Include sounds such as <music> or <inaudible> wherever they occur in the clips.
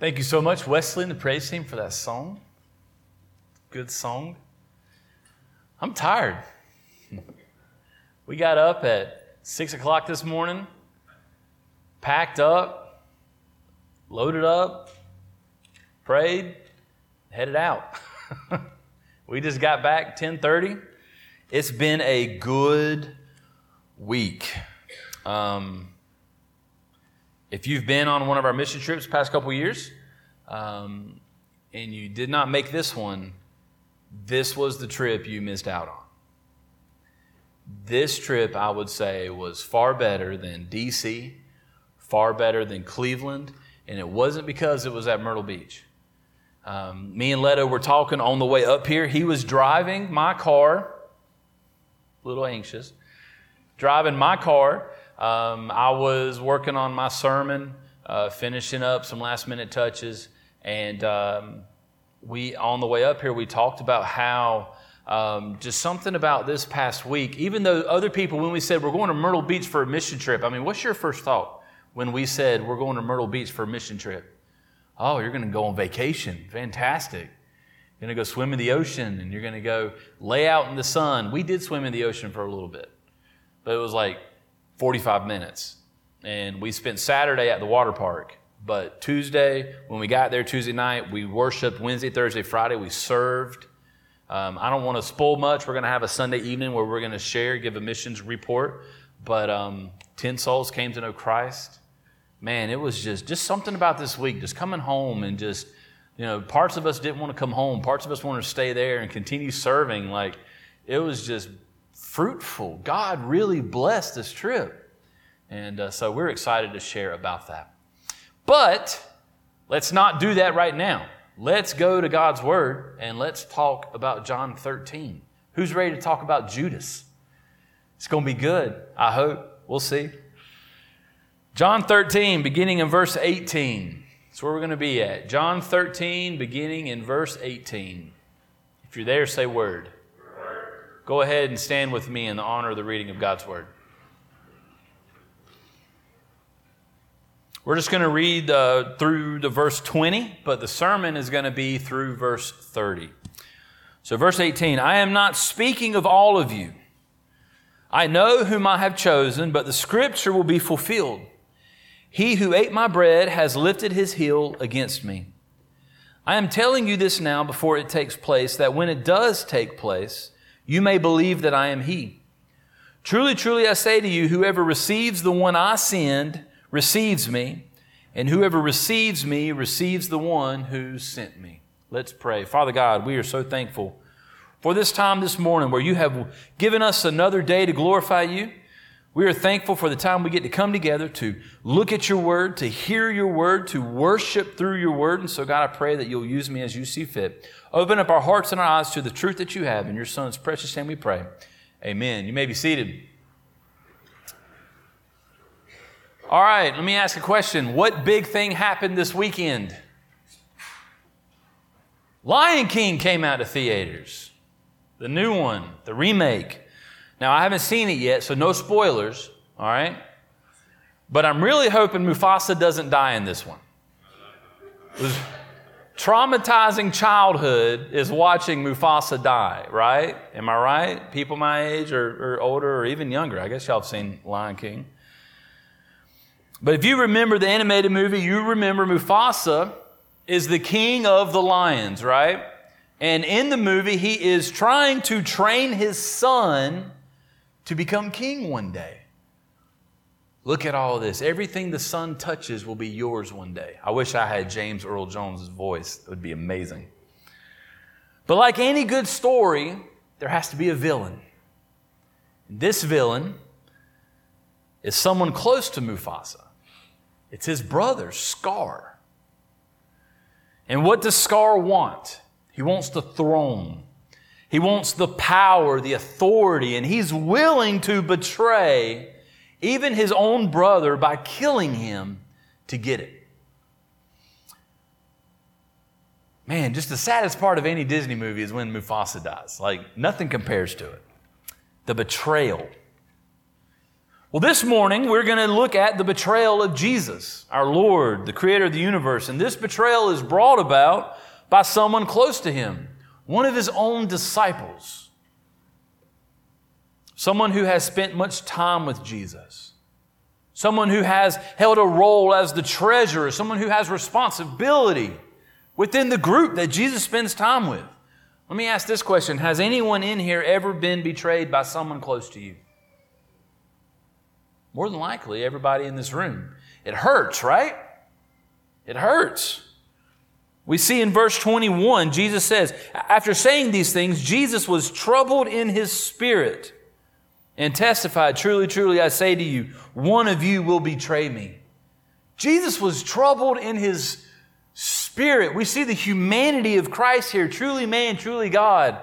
Thank you so much, Wesley and the praise team, for that song. Good song. I'm tired. <laughs> We got up at 6 o'clock this morning, packed up, loaded up, prayed, headed out. <laughs> we just got back 10:30. It's been a good week. Um, if you've been on one of our mission trips past couple years, um, and you did not make this one, this was the trip you missed out on. This trip, I would say, was far better than DC, far better than Cleveland, and it wasn't because it was at Myrtle Beach. Um, me and Leto were talking on the way up here. He was driving my car, a little anxious, driving my car um, I was working on my sermon, uh, finishing up some last minute touches, and um, we on the way up here we talked about how um, just something about this past week. Even though other people, when we said we're going to Myrtle Beach for a mission trip, I mean, what's your first thought when we said we're going to Myrtle Beach for a mission trip? Oh, you're going to go on vacation. Fantastic. You're going to go swim in the ocean and you're going to go lay out in the sun. We did swim in the ocean for a little bit, but it was like 45 minutes. And we spent Saturday at the water park. But Tuesday, when we got there Tuesday night, we worshiped Wednesday, Thursday, Friday. We served. Um, I don't want to spoil much. We're going to have a Sunday evening where we're going to share, give a missions report. But um, 10 souls came to know Christ. Man, it was just, just something about this week, just coming home and just, you know, parts of us didn't want to come home. Parts of us wanted to stay there and continue serving. Like, it was just fruitful. God really blessed this trip. And uh, so we're excited to share about that. But let's not do that right now. Let's go to God's Word and let's talk about John 13. Who's ready to talk about Judas? It's going to be good, I hope. We'll see. John 13, beginning in verse 18. That's where we're going to be at. John 13, beginning in verse 18. If you're there, say word. Go ahead and stand with me in the honor of the reading of God's Word. We're just going to read uh, through the verse 20, but the sermon is going to be through verse 30. So, verse 18 I am not speaking of all of you. I know whom I have chosen, but the scripture will be fulfilled. He who ate my bread has lifted his heel against me. I am telling you this now before it takes place, that when it does take place, you may believe that I am He. Truly, truly, I say to you, whoever receives the one I send receives me, and whoever receives me receives the one who sent me. Let's pray. Father God, we are so thankful for this time this morning where you have given us another day to glorify you. We are thankful for the time we get to come together to look at your word, to hear your word, to worship through your word. And so, God, I pray that you'll use me as you see fit. Open up our hearts and our eyes to the truth that you have. In your Son's precious name we pray. Amen. You may be seated. All right, let me ask a question. What big thing happened this weekend? Lion King came out of theaters. The new one, the remake. Now, I haven't seen it yet, so no spoilers, all right? But I'm really hoping Mufasa doesn't die in this one traumatizing childhood is watching Mufasa die, right? Am I right? People my age or, or, older or even younger. I guess y'all have seen Lion King. But if you remember the animated movie, you remember Mufasa is the king of the lions, right? And in the movie, he is trying to train his son to become king one day. Look at all this. Everything the sun touches will be yours one day. I wish I had James Earl Jones' voice. It would be amazing. But like any good story, there has to be a villain. This villain is someone close to Mufasa. It's his brother, Scar. And what does Scar want? He wants the throne. He wants the power, the authority, and he's willing to betray even his own brother, by killing him to get it. Man, just the saddest part of any Disney movie is when Mufasa dies. Like, nothing compares to it. The betrayal. Well, this morning we're going to look at the betrayal of Jesus, our Lord, the creator of the universe. And this betrayal is brought about by someone close to him, one of his own disciples, someone who has spent much time with Jesus, someone who has held a role as the treasurer, someone who has responsibility within the group that Jesus spends time with. Let me ask this question Has anyone in here ever been betrayed by someone close to you? More than likely, everybody in this room. It hurts, right? It hurts. We see in verse 21, Jesus says, after saying these things, Jesus was troubled in his spirit and testified, Truly, truly, I say to you, one of you will betray me. Jesus was troubled in his spirit. We see the humanity of Christ here, truly man, truly God.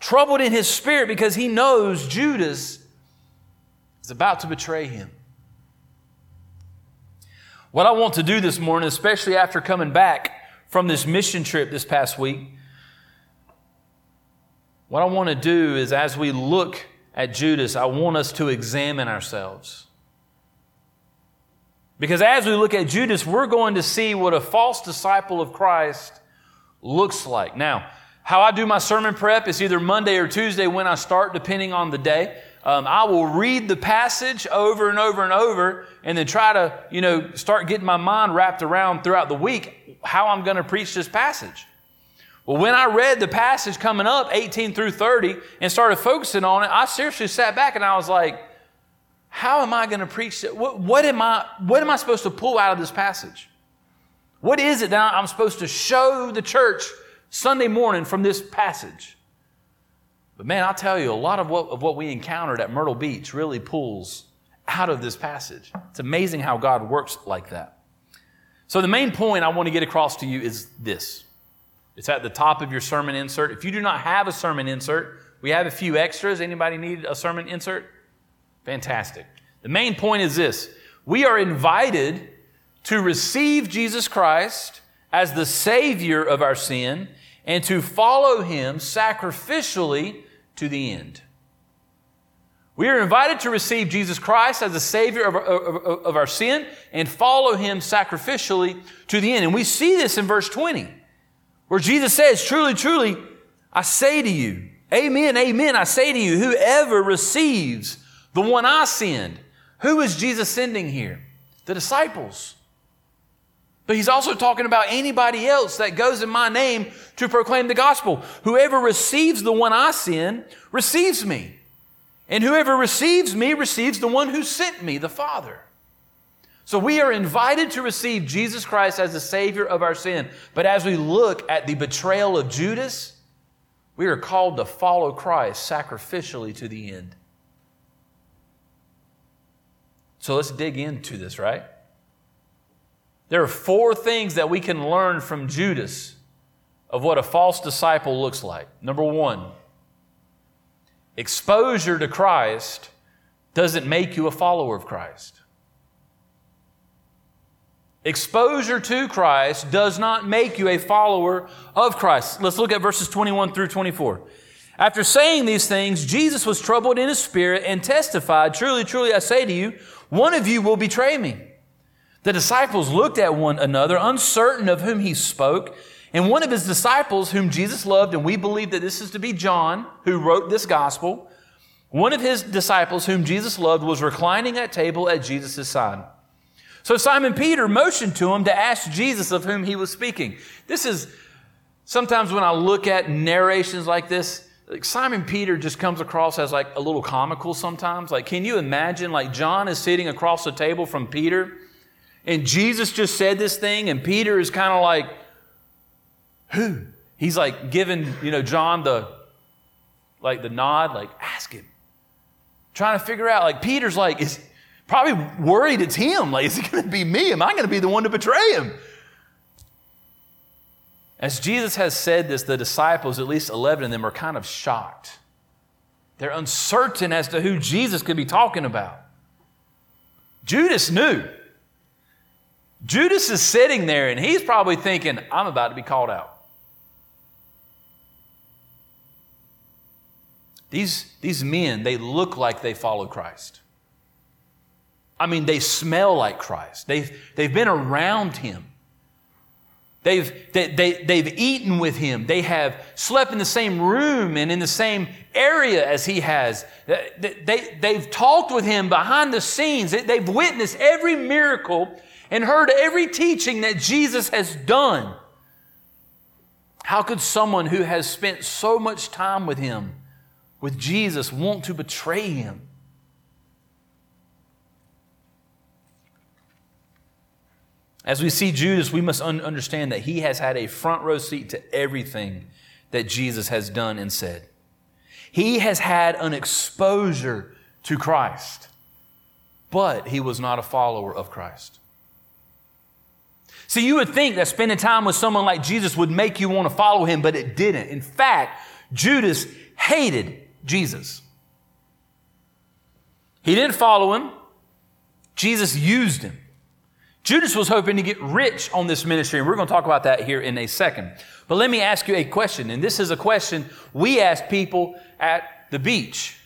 Troubled in his spirit because he knows Judas is about to betray him. What I want to do this morning, especially after coming back from this mission trip this past week, what I want to do is as we look at Judas, I want us to examine ourselves. Because as we look at Judas, we're going to see what a false disciple of Christ looks like. Now, how I do my sermon prep is either Monday or Tuesday when I start, depending on the day. Um, I will read the passage over and over and over and then try to, you know, start getting my mind wrapped around throughout the week how I'm going to preach this passage. Well, when I read the passage coming up, 18 through 30, and started focusing on it, I seriously sat back and I was like, how am I going to preach it? What, what, am I, what am I supposed to pull out of this passage? What is it that I'm supposed to show the church Sunday morning from this passage? But man, I'll tell you, a lot of what, of what we encountered at Myrtle Beach really pulls out of this passage. It's amazing how God works like that. So, the main point I want to get across to you is this it's at the top of your sermon insert. If you do not have a sermon insert, we have a few extras. Anybody need a sermon insert? Fantastic. The main point is this we are invited to receive Jesus Christ as the Savior of our sin and to follow Him sacrificially to the end. We are invited to receive Jesus Christ as the Savior of our, of, of our, sin and follow Him sacrificially to the end. And we see this in verse 20, where Jesus says, Truly, truly, I say to you, Amen, amen, I say to you, whoever receives the one I send, who is Jesus sending here? The disciples. But he's also talking about anybody else that goes in my name to proclaim the gospel. Whoever receives the one I send receives me. And whoever receives me receives the one who sent me, the Father. So we are invited to receive Jesus Christ as the Savior of our sin. But as we look at the betrayal of Judas, we are called to follow Christ sacrificially to the end. So let's dig into this, right? There are four things that we can learn from Judas of what a false disciple looks like. Number one, exposure to Christ doesn't make you a follower of Christ. Exposure to Christ does not make you a follower of Christ. Let's look at verses 21 through 24. After saying these things, Jesus was troubled in his spirit and testified, Truly, truly, I say to you, one of you will betray me. The disciples looked at one another, uncertain of whom he spoke. And one of his disciples, whom Jesus loved, and we believe that this is to be John, who wrote this gospel, one of his disciples, whom Jesus loved, was reclining at table at Jesus' side. So Simon Peter motioned to him to ask Jesus of whom he was speaking. This is sometimes when I look at narrations like this, like Simon Peter just comes across as like a little comical sometimes. Like, can you imagine like John is sitting across the table from Peter? And Jesus just said this thing, and Peter is kind of like, who? He's like giving, you know, John the like the nod, like, ask him. Trying to figure out, like, Peter's like, is probably worried it's him. Like, is it to be me? Am I to be the one to betray him? As Jesus has said this, the disciples, at least 11 of them, are kind of shocked. They're uncertain as to who Jesus could be talking about. Judas knew. Judas is sitting there and he's probably thinking, I'm about to be called out. These, these men, they look like they follow Christ. I mean, they smell like Christ. They've, they've been around him. They've, they, they, they've eaten with him. They have slept in the same room and in the same area as he has. They, they, they've talked with him behind the scenes. They've witnessed every miracle and heard every teaching that Jesus has done. How could someone who has spent so much time with him, with Jesus, want to betray him? As we see Judas, we must un- understand that he has had a front row seat to everything that Jesus has done and said. He has had an exposure to Christ, but he was not a follower of Christ. See, you would think that spending time with someone like Jesus would make you want to follow him, but it didn't. In fact, Judas hated Jesus. He didn't follow him, Jesus used him. Judas was hoping to get rich on this ministry, and we're going to talk about that here in a second. But let me ask you a question, and this is a question we ask people at the beach.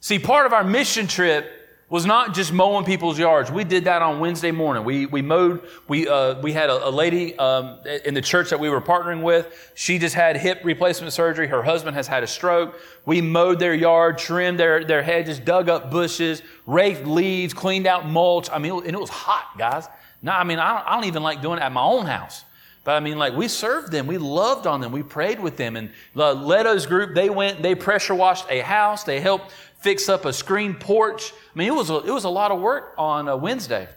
See, part of our mission trip was not just mowing people's yards. We did that on Wednesday morning. We, we mowed, we, uh, we had a, a lady um, in the church that we were partnering with. She just had hip replacement surgery. Her husband has had a stroke. We mowed their yard, trimmed their, their hedges, dug up bushes, raked leaves, cleaned out mulch. I mean, and it was hot, guys. No, I mean, I don't, I don't even like doing it at my own house. But I mean, like, we served them. We loved on them. We prayed with them. And uh, Leto's group, they went, they pressure washed a house. They helped fix up a screen porch. I mean, it was a, it was a lot of work on a Wednesday.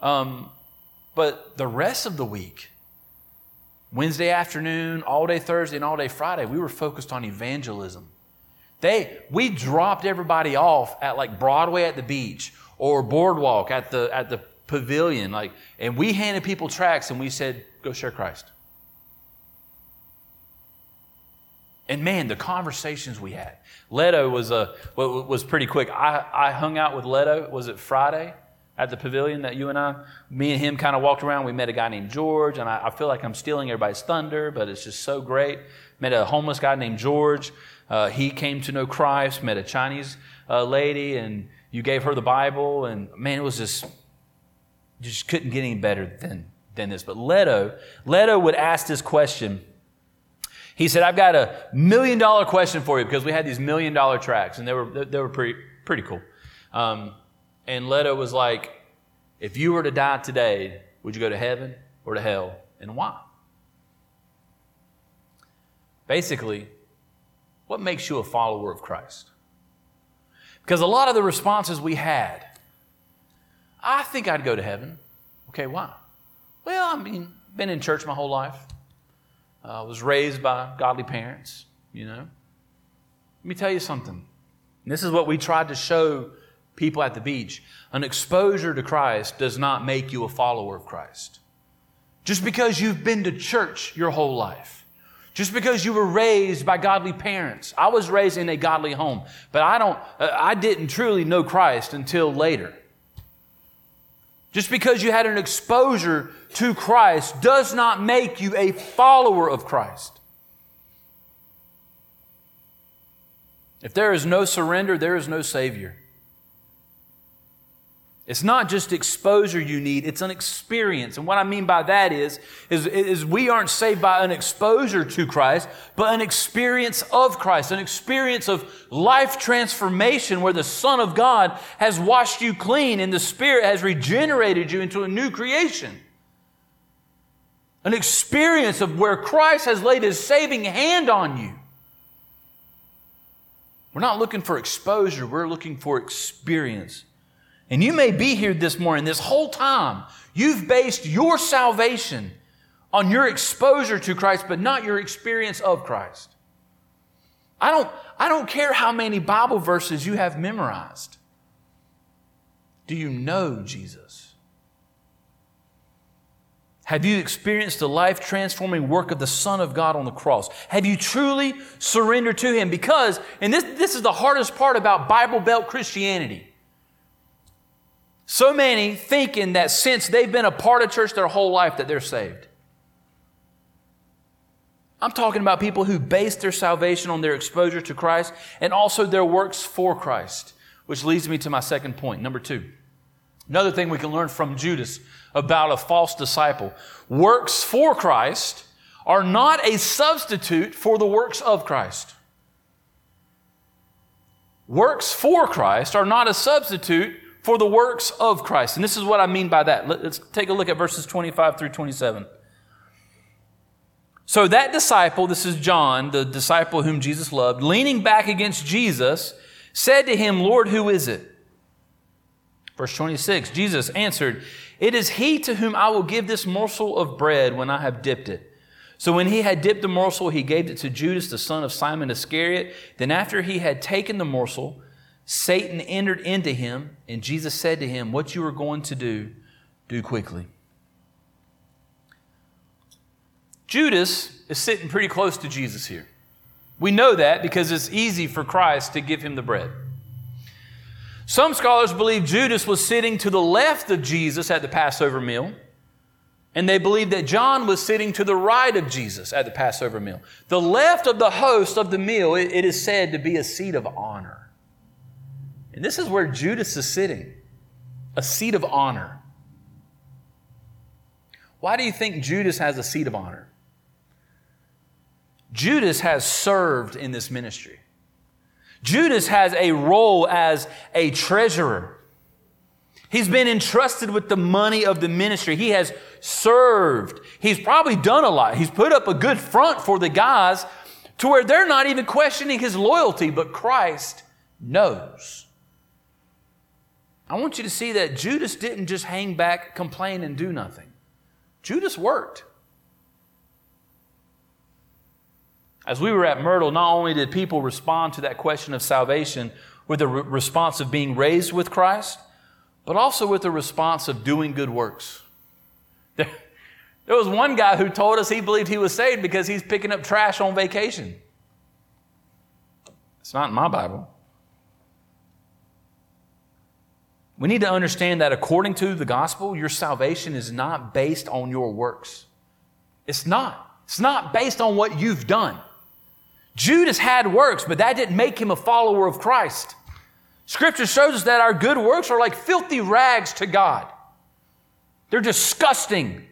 Um, but the rest of the week, Wednesday afternoon, all day Thursday, and all day Friday, we were focused on evangelism. They, we dropped everybody off at like Broadway at the beach or Boardwalk at the, at the pavilion, like, and we handed people tracts and we said, go share Christ. And man, the conversations we had. Leto was, a, was pretty quick. I, I hung out with Leto, was it Friday at the pavilion that you and I, me and him kind of walked around. We met a guy named George, and I, I feel like I'm stealing everybody's thunder, but it's just so great. Met a homeless guy named George. Uh, he came to know Christ, met a Chinese uh, lady, and you gave her the Bible. And man, it was just, just couldn't get any better than, than this. But Leto, Leto would ask this question he said, I've got a million dollar question for you because we had these million dollar tracks and they were, they were pretty, pretty cool. Um, and Leto was like, if you were to die today, would you go to heaven or to hell and why? Basically, what makes you a follower of Christ? Because a lot of the responses we had, I think I'd go to heaven. Okay, why? Well, I mean, been in church my whole life. I uh, was raised by godly parents, you know. Let me tell you something. This is what we tried to show people at the beach. An exposure to Christ does not make you a follower of Christ. Just because you've been to church your whole life, just because you were raised by godly parents. I was raised in a godly home, but I don't uh, I didn't truly know Christ until later. Just because you had an exposure to Christ does not make you a follower of Christ. If there is no surrender, there is no Savior. It's not just exposure you need, it's an experience. And what I mean by that is, is, is we aren't saved by an exposure to Christ, but an experience of Christ, an experience of life transformation where the Son of God has washed you clean and the Spirit has regenerated you into a new creation. An experience of where Christ has laid his saving hand on you. We're not looking for exposure, we're looking for experience. And you may be here this morning, this whole time, you've based your salvation on your exposure to Christ, but not your experience of Christ. I don't, I don't care how many Bible verses you have memorized. Do you know Jesus? Have you experienced the life transforming work of the Son of God on the cross? Have you truly surrendered to Him? Because, and this, this is the hardest part about Bible Belt Christianity. So many thinking that since they've been a part of church their whole life that they're saved. I'm talking about people who base their salvation on their exposure to Christ and also their works for Christ, which leads me to my second point. Number two, Another thing we can learn from Judas about a false disciple works for Christ are not a substitute for the works of Christ. Works for Christ are not a substitute for the works of Christ. And this is what I mean by that. Let's take a look at verses 25 through 27. So that disciple, this is John, the disciple whom Jesus loved, leaning back against Jesus, said to him, Lord, who is it? Verse 26 Jesus answered, It is he to whom I will give this morsel of bread when I have dipped it. So when he had dipped the morsel, he gave it to Judas, the son of Simon Iscariot. Then after he had taken the morsel, Satan entered into him, and Jesus said to him, What you are going to do, do quickly. Judas is sitting pretty close to Jesus here. We know that because it's easy for Christ to give him the bread. Some scholars believe Judas was sitting to the left of Jesus at the Passover meal. And they believe that John was sitting to the right of Jesus at the Passover meal. The left of the host of the meal, it, is said to be a seat of honor. And this is where Judas is sitting a seat of honor. Why do you think Judas has a seat of honor? Judas has served in this ministry. Judas has a role as a treasurer. He's been entrusted with the money of the ministry. He has served. He's probably done a lot. He's put up a good front for the guys to where they're not even questioning his loyalty, but Christ knows. I want you to see that Judas didn't just hang back, complain, and do nothing. Judas worked. As we were at Myrtle, not only did people respond to that question of salvation with a re- response of being raised with Christ, but also with the response of doing good works. <laughs> There, there was one guy who told us he believed he was saved because he's picking up trash on vacation. It's not in my Bible. We need to understand that according to the gospel, your salvation is not based on your works. It's not. It's not based on what you've done. Judas had works, but that didn't make him a follower of Christ. Scripture shows us that our good works are like filthy rags to God. They're disgusting.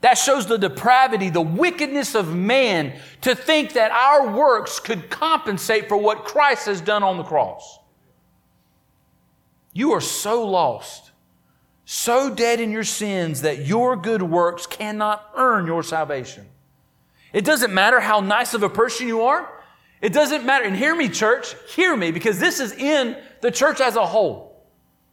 That shows the depravity, the wickedness of man to think that our works could compensate for what Christ has done on the cross. You are so lost, so dead in your sins that your good works cannot earn your salvation. It doesn't matter how nice of a person you are. It doesn't matter. And hear me, church, hear me, because this is in the church as a whole.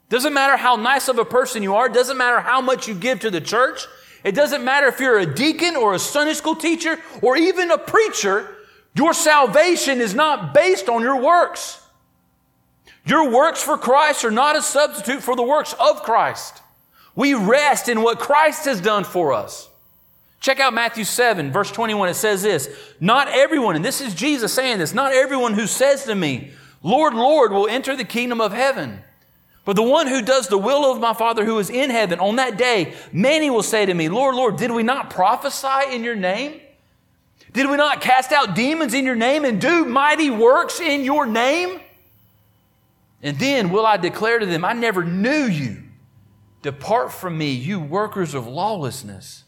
Doesn't matter how nice of a person you are. Doesn't matter how much you give to the church. It doesn't matter if you're a deacon or a Sunday school teacher or even a preacher. Your salvation is not based on your works. Your works for Christ are not a substitute for the works of Christ. We rest in what Christ has done for us. Check out Matthew 7, verse 21. It says this Not everyone, and this is Jesus saying this, not everyone who says to me, Lord, Lord, will enter the kingdom of heaven. But the one who does the will of my Father who is in heaven, on that day, many will say to me, Lord, Lord, did we not prophesy in your name? Did we not cast out demons in your name and do mighty works in your name? And then will I declare to them, I never knew you. Depart from me, you workers of lawlessness.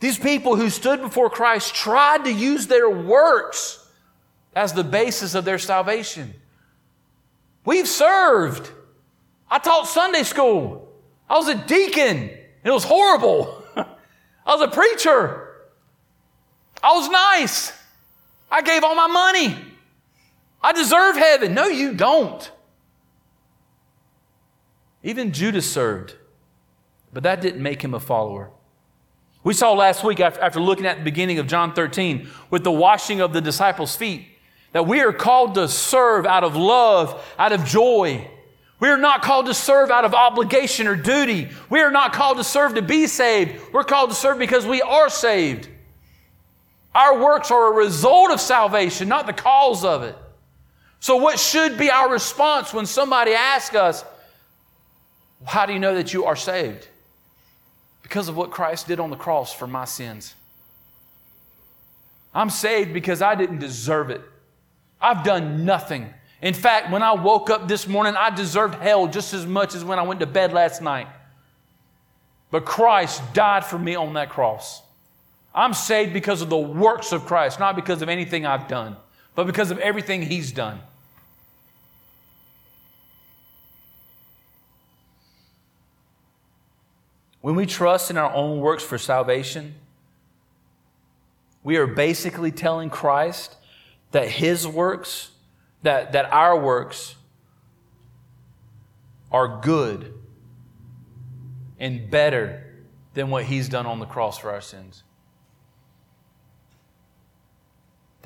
These people who stood before Christ tried to use their works as the basis of their salvation. We've served. I taught Sunday school. I was a deacon. It was horrible. <laughs> I was a preacher. I was nice. I gave all my money. I deserve heaven. No, you don't. Even Judas served, but that didn't make him a follower. We saw last week, after looking at the beginning of John 13, with the washing of the disciples' feet, that we are called to serve out of love, out of joy. We are not called to serve out of obligation or duty. We are not called to serve to be saved. We're called to serve because we are saved. Our works are a result of salvation, not the cause of it. So, what should be our response when somebody asks us, How do you know that you are saved? because of what Christ did on the cross for my sins. I'm saved because I didn't deserve it. I've done nothing. In fact, when I woke up this morning, I deserved hell just as much as when I went to bed last night. But Christ died for me on that cross. I'm saved because of the works of Christ, not because of anything I've done, but because of everything He's done. When we trust in our own works for salvation, we are basically telling Christ that His works, that, that our works are good and better than what He's done on the cross for our sins.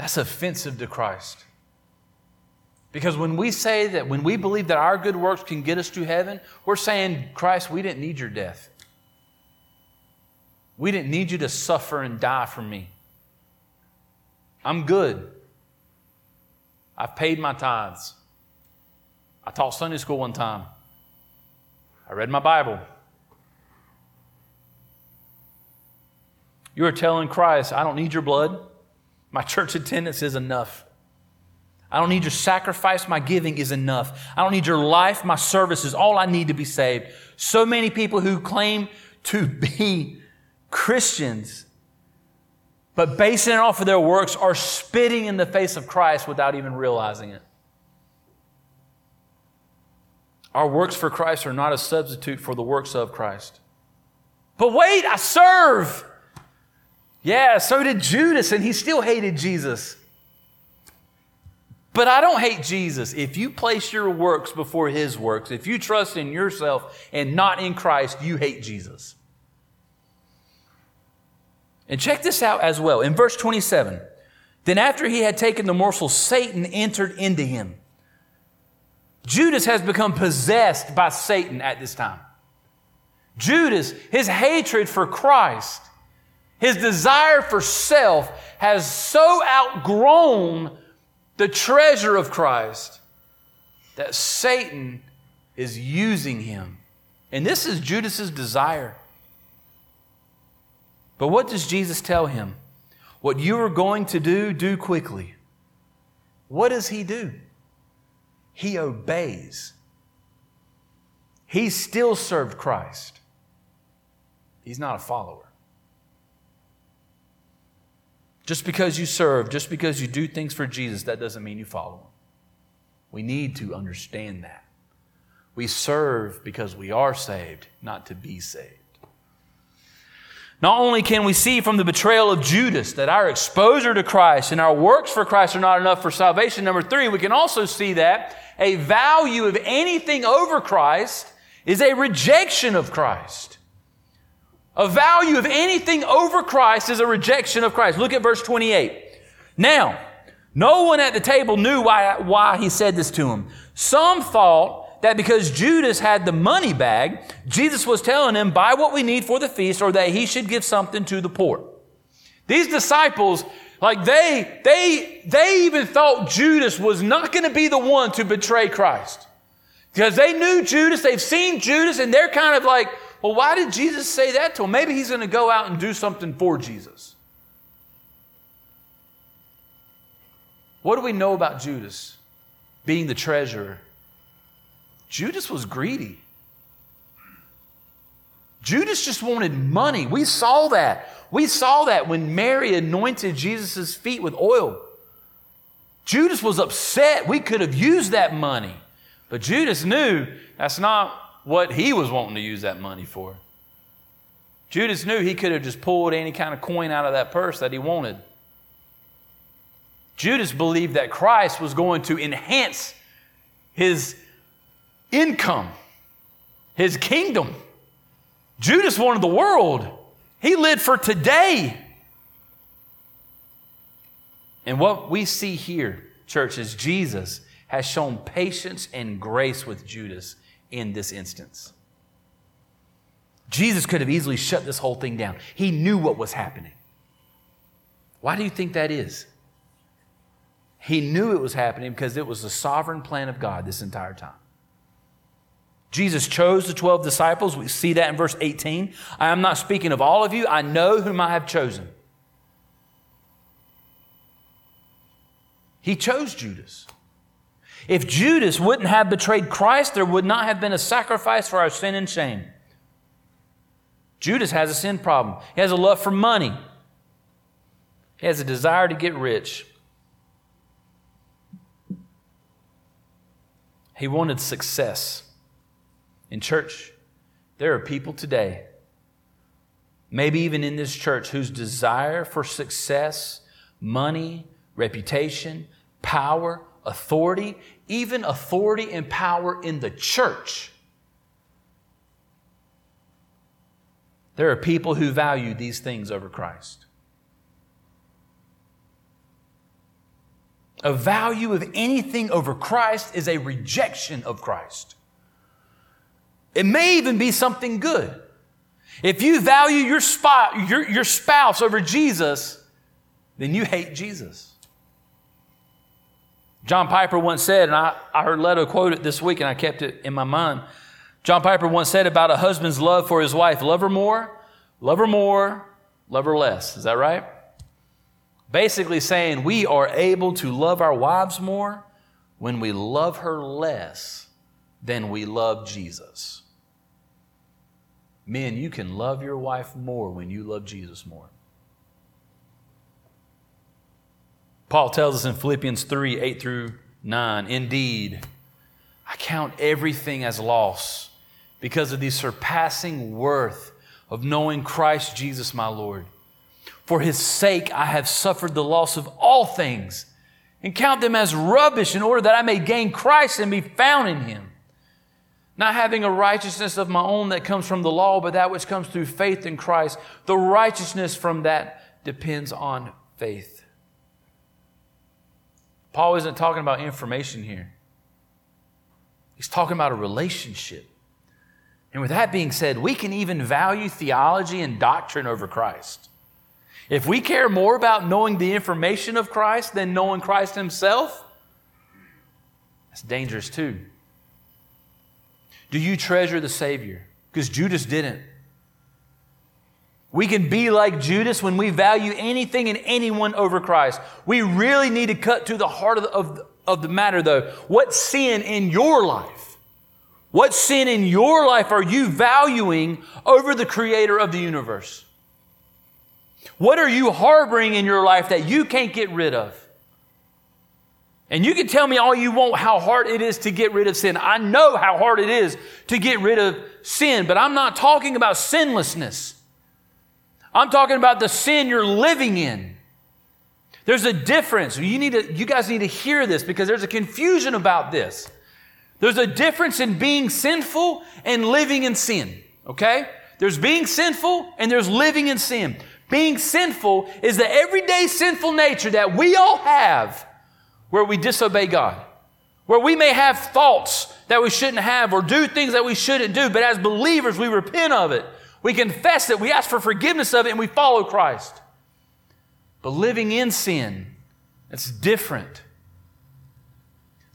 That's offensive to Christ. Because when we say that, when we believe that our good works can get us to heaven, we're saying, Christ, we didn't need your death. We didn't need you to suffer and die for me. I'm good. I've paid my tithes. I taught Sunday school one time. I read my Bible. You are telling Christ, I don't need your blood. My church attendance is enough. I don't need your sacrifice. My giving is enough. I don't need your life. My service is all I need to be saved. So many people who claim to <laughs> be Christians, but basing it off of their works, are spitting in the face of Christ without even realizing it. Our works for Christ are not a substitute for the works of Christ. But wait, I serve. Yeah, so did Judas, and he still hated Jesus. But I don't hate Jesus. If you place your works before his works, if you trust in yourself and not in Christ, you hate Jesus. And check this out as well. In verse 27, then after he had taken the morsel, Satan entered into him. Judas has become possessed by Satan at this time. Judas, his hatred for Christ, his desire for self has so outgrown the treasure of Christ that Satan is using him. And this is Judas's desire. But what does Jesus tell him? What you are going to do, do quickly. What does he do? He obeys. He still served Christ. He's not a follower. Just because you serve, just because you do things for Jesus, that doesn't mean you follow him. We need to understand that. We serve because we are saved, not to be saved. Not only can we see from the betrayal of Judas that our exposure to Christ and our works for Christ are not enough for salvation. Number three, we can also see that a value of anything over Christ is a rejection of Christ. A value of anything over Christ is a rejection of Christ. Look at verse 28. Now, no one at the table knew why, why he said this to him. Some thought that because Judas had the money bag, Jesus was telling him, buy what we need for the feast or that he should give something to the poor. These disciples, like they, they, they even thought Judas was not going to be the one to betray Christ. Because they knew Judas, they've seen Judas, and they're kind of like, well, why did Jesus say that to him? Maybe he's going to go out and do something for Jesus. What do we know about Judas being the treasurer Judas was greedy. Judas just wanted money. We saw that. We saw that when Mary anointed Jesus' feet with oil. Judas was upset. We could have used that money. But Judas knew that's not what he was wanting to use that money for. Judas knew he could have just pulled any kind of coin out of that purse that he wanted. Judas believed that Christ was going to enhance his income, his kingdom. Judas wanted the world. He lived for today. And what we see here, church, is Jesus has shown patience and grace with Judas in this instance. Jesus could have easily shut this whole thing down. He knew what was happening. Why do you think that is? He knew it was happening because it was the sovereign plan of God this entire time. Jesus chose the 12 disciples. We see that in verse 18. I am not speaking of all of you. I know whom I have chosen. He chose Judas. If Judas wouldn't have betrayed Christ, there would not have been a sacrifice for our sin and shame. Judas has a sin problem. He has a love for money. He has a desire to get rich. He wanted success. In church, there are people today, maybe even in this church, whose desire for success, money, reputation, power, authority, even authority and power in the church. There are people who value these things over Christ. A value of anything over Christ is a rejection of Christ. It may even be something good. If you value your, spot, your, your spouse over Jesus, then you hate Jesus. John Piper once said, and I, I heard Leto quote it this week and I kept it in my mind. John Piper once said about a husband's love for his wife love her more, love her more, love her less. Is that right? Basically saying we are able to love our wives more when we love her less than we love Jesus. Men, you can love your wife more when you love Jesus more. Paul tells us in Philippians 3 8 through 9, indeed, I count everything as loss because of the surpassing worth of knowing Christ Jesus my Lord. For his sake, I have suffered the loss of all things and count them as rubbish in order that I may gain Christ and be found in him. Not having a righteousness of my own that comes from the law, but that which comes through faith in Christ. The righteousness from that depends on faith. Paul isn't talking about information here, he's talking about a relationship. And with that being said, we can even value theology and doctrine over Christ. If we care more about knowing the information of Christ than knowing Christ Himself, that's dangerous too. Do you treasure the Savior? Because Judas didn't. We can be like Judas when we value anything and anyone over Christ. We really need to cut to the heart of the, of, of the matter, though. What sin in your life? What sin in your life are you valuing over the creator of the universe? What are you harboring in your life that you can't get rid of? And you can tell me all you want how hard it is to get rid of sin. I know how hard it is to get rid of sin, but I'm not talking about sinlessness. I'm talking about the sin you're living in. There's a difference. You need to, you guys need to hear this because there's a confusion about this. There's a difference in being sinful and living in sin. Okay? There's being sinful and there's living in sin. Being sinful is the everyday sinful nature that we all have where we disobey God, where we may have thoughts that we shouldn't have or do things that we shouldn't do, but as believers, we repent of it. We confess it, we ask for forgiveness of it, and we follow Christ. But living in sin, it's different.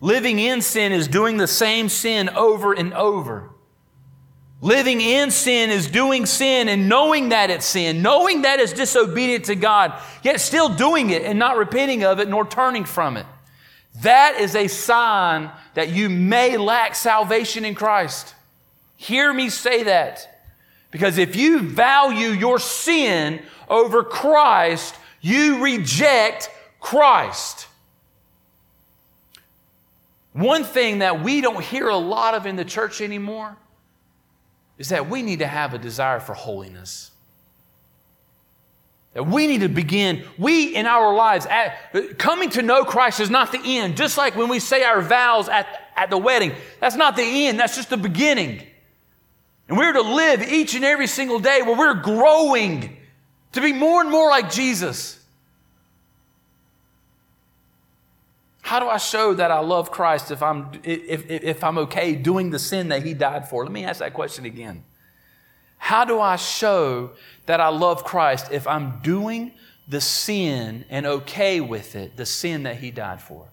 Living in sin is doing the same sin over and over. Living in sin is doing sin and knowing that it's sin, knowing that it's disobedient to God, yet still doing it and not repenting of it nor turning from it. That is a sign that you may lack salvation in Christ. Hear me say that. Because if you value your sin over Christ, you reject Christ. One thing that we don't hear a lot of in the church anymore is that we need to have a desire for holiness. That we need to begin, we in our lives, at, coming to know Christ is not the end. Just like when we say our vows at, at the wedding, that's not the end, that's just the beginning. And we're to live each and every single day where we're growing to be more and more like Jesus. How do I show that I love Christ if I'm, if, if, if I'm okay doing the sin that He died for? Let me ask that question again. How do I show that I love Christ if I'm doing the sin and okay with it, the sin that He died for?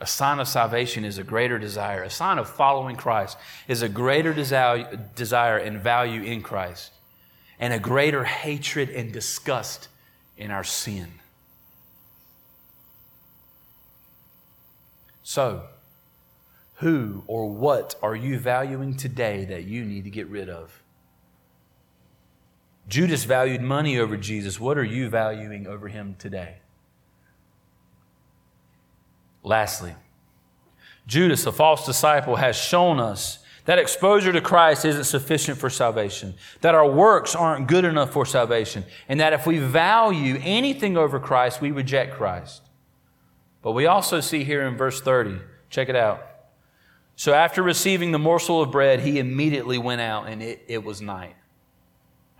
A sign of salvation is a greater desire. A sign of following Christ is a greater desire, and value in Christ. and a greater hatred and disgust in our sin. So, who or what are you valuing today that you need to get rid of? Judas valued money over Jesus. What are you valuing over him today? Lastly, Judas, a false disciple, has shown us that exposure to Christ isn't sufficient for salvation, that our works aren't good enough for salvation, and that if we value anything over Christ, we reject Christ. But we also see here in verse 30, check it out. So after receiving the morsel of bread, he immediately went out, and it, it was night.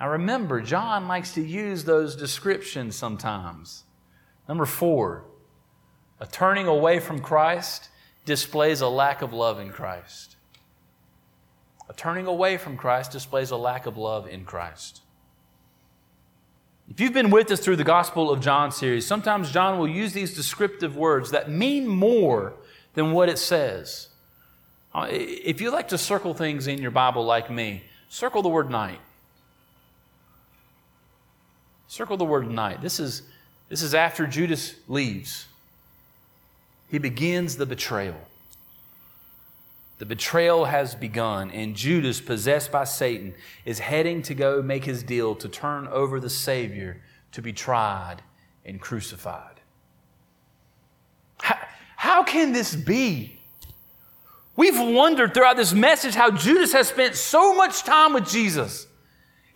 Now remember, John likes to use those descriptions sometimes. Number four, a turning away from Christ displays a lack of love in Christ. A turning away from Christ displays a lack of love in Christ. If you've been with us through the Gospel of John series, sometimes John will use these descriptive words that mean more than what it says. Uh, if you like to circle things in your Bible like me, circle the word night. Circle the word night. This is, this is after Judas leaves. He begins the betrayal. The betrayal has begun, and Judas, possessed by Satan, is heading to go make his deal to turn over the Savior to be tried and crucified. How, how can this be? We've wondered throughout this message how Judas has spent so much time with Jesus.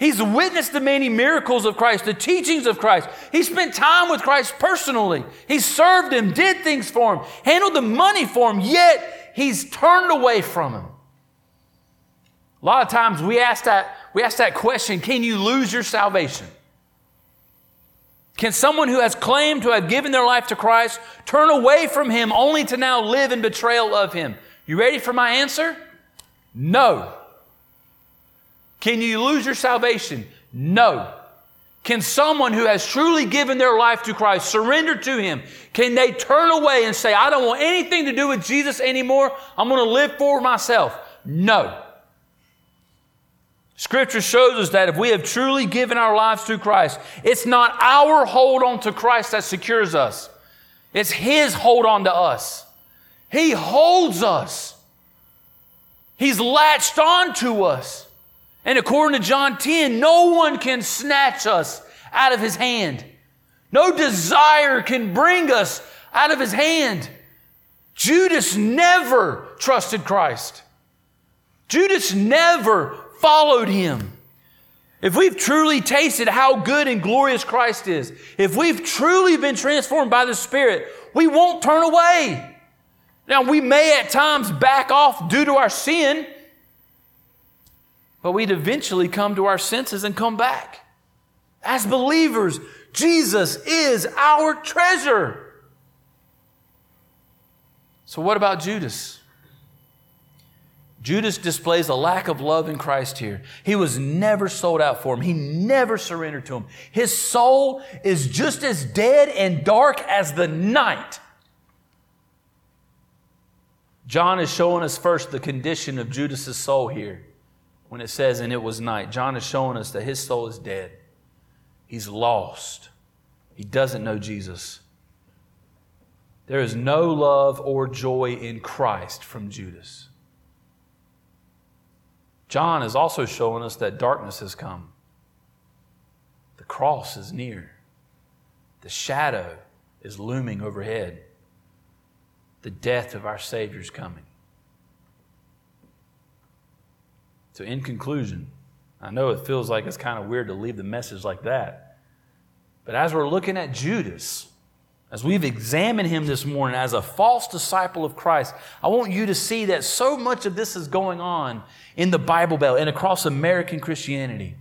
He's witnessed the many miracles of Christ, the teachings of Christ. He spent time with Christ personally. He served him, did things for him, handled the money for him, yet he's turned away from him. A lot of times we ask that, we ask that question can you lose your salvation? Can someone who has claimed to have given their life to Christ turn away from him only to now live in betrayal of him? You ready for my answer? No. Can you lose your salvation? No. Can someone who has truly given their life to Christ surrender to Him? Can they turn away and say, I don't want anything to do with Jesus anymore? I'm going to live for myself? No. Scripture shows us that if we have truly given our lives to Christ, it's not our hold on to Christ that secures us. It's His hold on to us. He holds us. He's latched on to us. And according to John 10, no one can snatch us out of his hand. No desire can bring us out of his hand. Judas never trusted Christ. Judas never followed him. If we've truly tasted how good and glorious Christ is, if we've truly been transformed by the Spirit, we won't turn away. Now, we may at times back off due to our sin, but we'd eventually come to our senses and come back. As believers, Jesus is our treasure. So, what about Judas? Judas displays a lack of love in Christ here. He was never sold out for him. He never surrendered to him. His soul is just as dead and dark as the night. John is showing us first the condition of Judas's soul here when it says, and it was night. John is showing us that his soul is dead. He's lost. He doesn't know Jesus. There is no love or joy in Christ from Judas. John is also showing us that darkness has come. The cross is near. The shadow is looming overhead. The death of our Savior is coming. So, in conclusion, I know it feels like it's kind of weird to leave the message like that. But as we're looking at Judas, as we've examined him this morning as a false disciple of Christ, I want you to see that so much of this is going on in the Bible Belt and across American Christianity.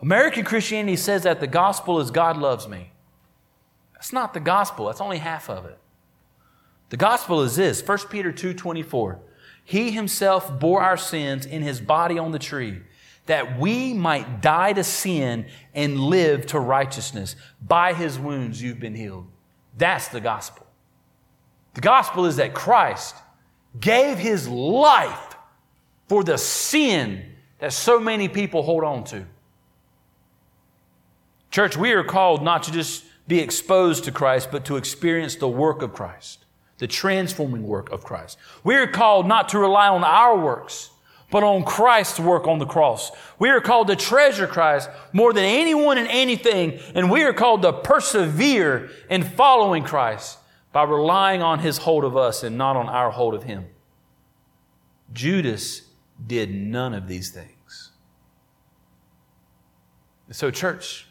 American Christianity says that the gospel is God loves me. That's not the gospel, that's only half of it. The gospel is this 1 Peter 2 24. He himself bore our sins in his body on the tree, that we might die to sin and live to righteousness. By his wounds you've been healed. That's the gospel. The gospel is that Christ gave his life for the sin that so many people hold on to. Church, we are called not to just be exposed to Christ, but to experience the work of Christ, the transforming work of Christ. We are called not to rely on our works, but on Christ's work on the cross. We are called to treasure Christ more than anyone and anything, and we are called to persevere in following Christ by relying on his hold of us and not on our hold of him. Judas did none of these things. So, church,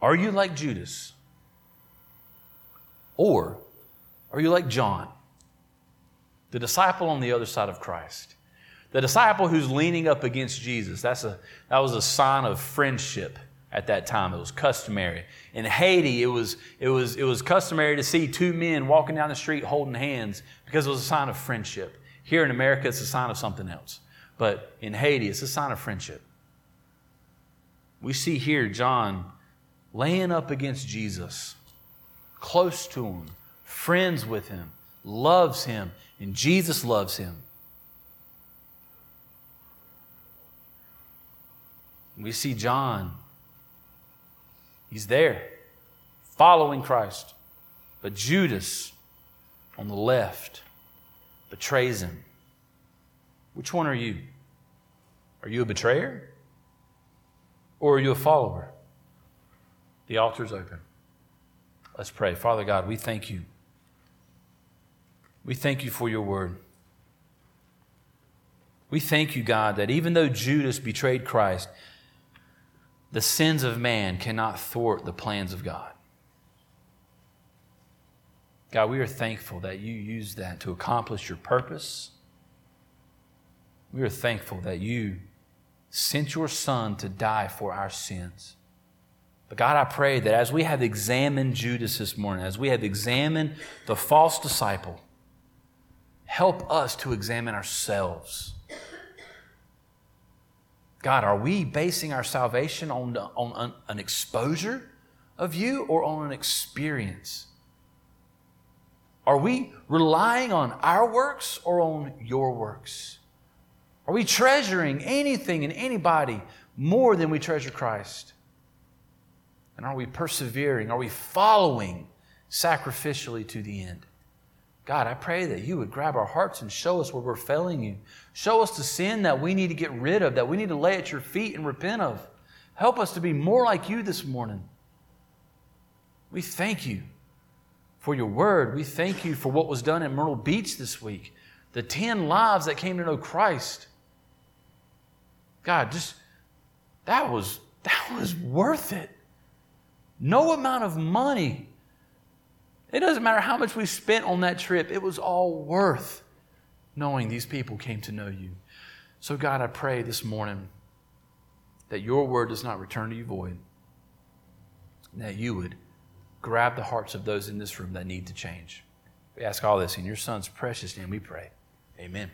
are you like Judas? Or are you like John, the disciple on the other side of Christ? The disciple who's leaning up against Jesus, that's a, that was a sign of friendship at that time. It was customary. In Haiti, it was, it, was, it was customary to see two men walking down the street holding hands because it was a sign of friendship. Here in America, it's a sign of something else. But in Haiti, it's a sign of friendship. We see here John laying up against Jesus, close to him, friends with him, loves him, and Jesus loves him. We see John. He's there, following Christ. But Judas on the left betrays him. Which one are you? Are you a betrayer? Or are you a follower? The altar's open. Let's pray. Father God, we thank you. We thank you for your word. We thank you, God, that even though Judas betrayed Christ, the sins of man cannot thwart the plans of God. God, we are thankful that you used that to accomplish your purpose. We are thankful that you sent your Son to die for our sins. But God, I pray that as we have examined Judas this morning, as we have examined the false disciple, help us to examine ourselves. God, are we basing our salvation on, on an exposure of you or on an experience? Are we relying on our works or on your works? Are we treasuring anything and anybody more than we treasure Christ? And are we persevering? Are we following sacrificially to the end? God, I pray that you would grab our hearts and show us where we're failing you. Show us the sin that we need to get rid of, that we need to lay at your feet and repent of. Help us to be more like you this morning. We thank you for your word. We thank you for what was done at Myrtle Beach this week. The 10 lives that came to know Christ. God, just that was that was worth it. No amount of money. It doesn't matter how much we spent on that trip, it was all worth knowing these people came to know you. So, God, I pray this morning that your word does not return to you void, that you would grab the hearts of those in this room that need to change. We ask all this in your son's precious name, we pray. Amen.